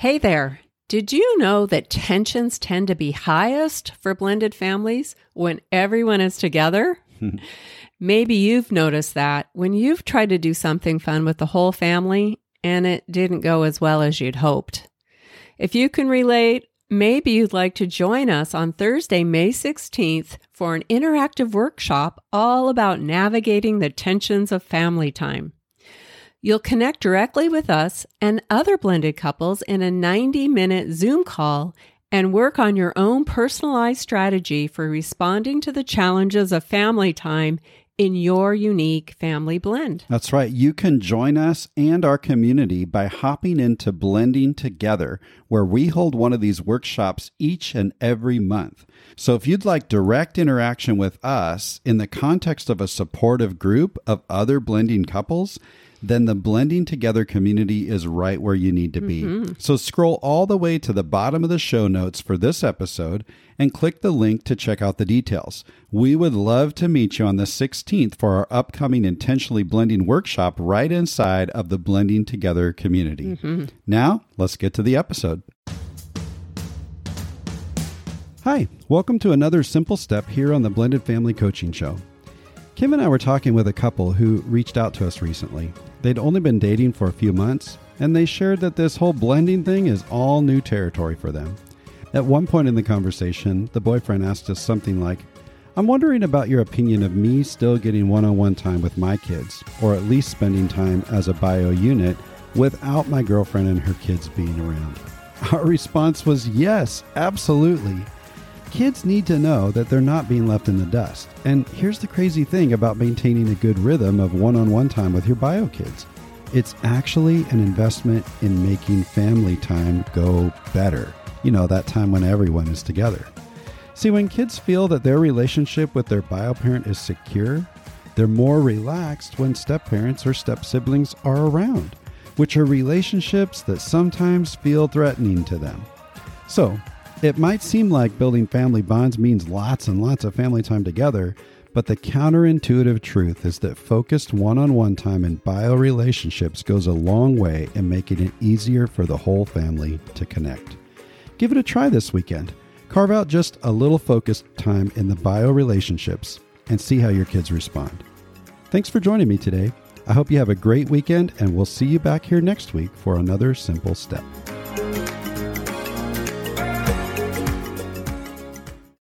Hey there. Did you know that tensions tend to be highest for blended families when everyone is together? Maybe you've noticed that when you've tried to do something fun with the whole family and it didn't go as well as you'd hoped. If you can relate, maybe you'd like to join us on Thursday, May 16th for an interactive workshop all about navigating the tensions of family time. You'll connect directly with us and other blended couples in a 90 minute Zoom call and work on your own personalized strategy for responding to the challenges of family time in your unique family blend. That's right. You can join us and our community by hopping into Blending Together, where we hold one of these workshops each and every month. So if you'd like direct interaction with us in the context of a supportive group of other blending couples, then the blending together community is right where you need to be. Mm-hmm. So scroll all the way to the bottom of the show notes for this episode and click the link to check out the details. We would love to meet you on the 16th for our upcoming intentionally blending workshop right inside of the blending together community. Mm-hmm. Now, let's get to the episode. Hi, welcome to another simple step here on the Blended Family Coaching Show. Kim and I were talking with a couple who reached out to us recently. They'd only been dating for a few months, and they shared that this whole blending thing is all new territory for them. At one point in the conversation, the boyfriend asked us something like, I'm wondering about your opinion of me still getting one on one time with my kids, or at least spending time as a bio unit without my girlfriend and her kids being around. Our response was yes, absolutely. Kids need to know that they're not being left in the dust. And here's the crazy thing about maintaining a good rhythm of one on one time with your bio kids it's actually an investment in making family time go better. You know, that time when everyone is together. See, when kids feel that their relationship with their bio parent is secure, they're more relaxed when step parents or step siblings are around, which are relationships that sometimes feel threatening to them. So, it might seem like building family bonds means lots and lots of family time together, but the counterintuitive truth is that focused one on one time in bio relationships goes a long way in making it easier for the whole family to connect. Give it a try this weekend. Carve out just a little focused time in the bio relationships and see how your kids respond. Thanks for joining me today. I hope you have a great weekend, and we'll see you back here next week for another simple step.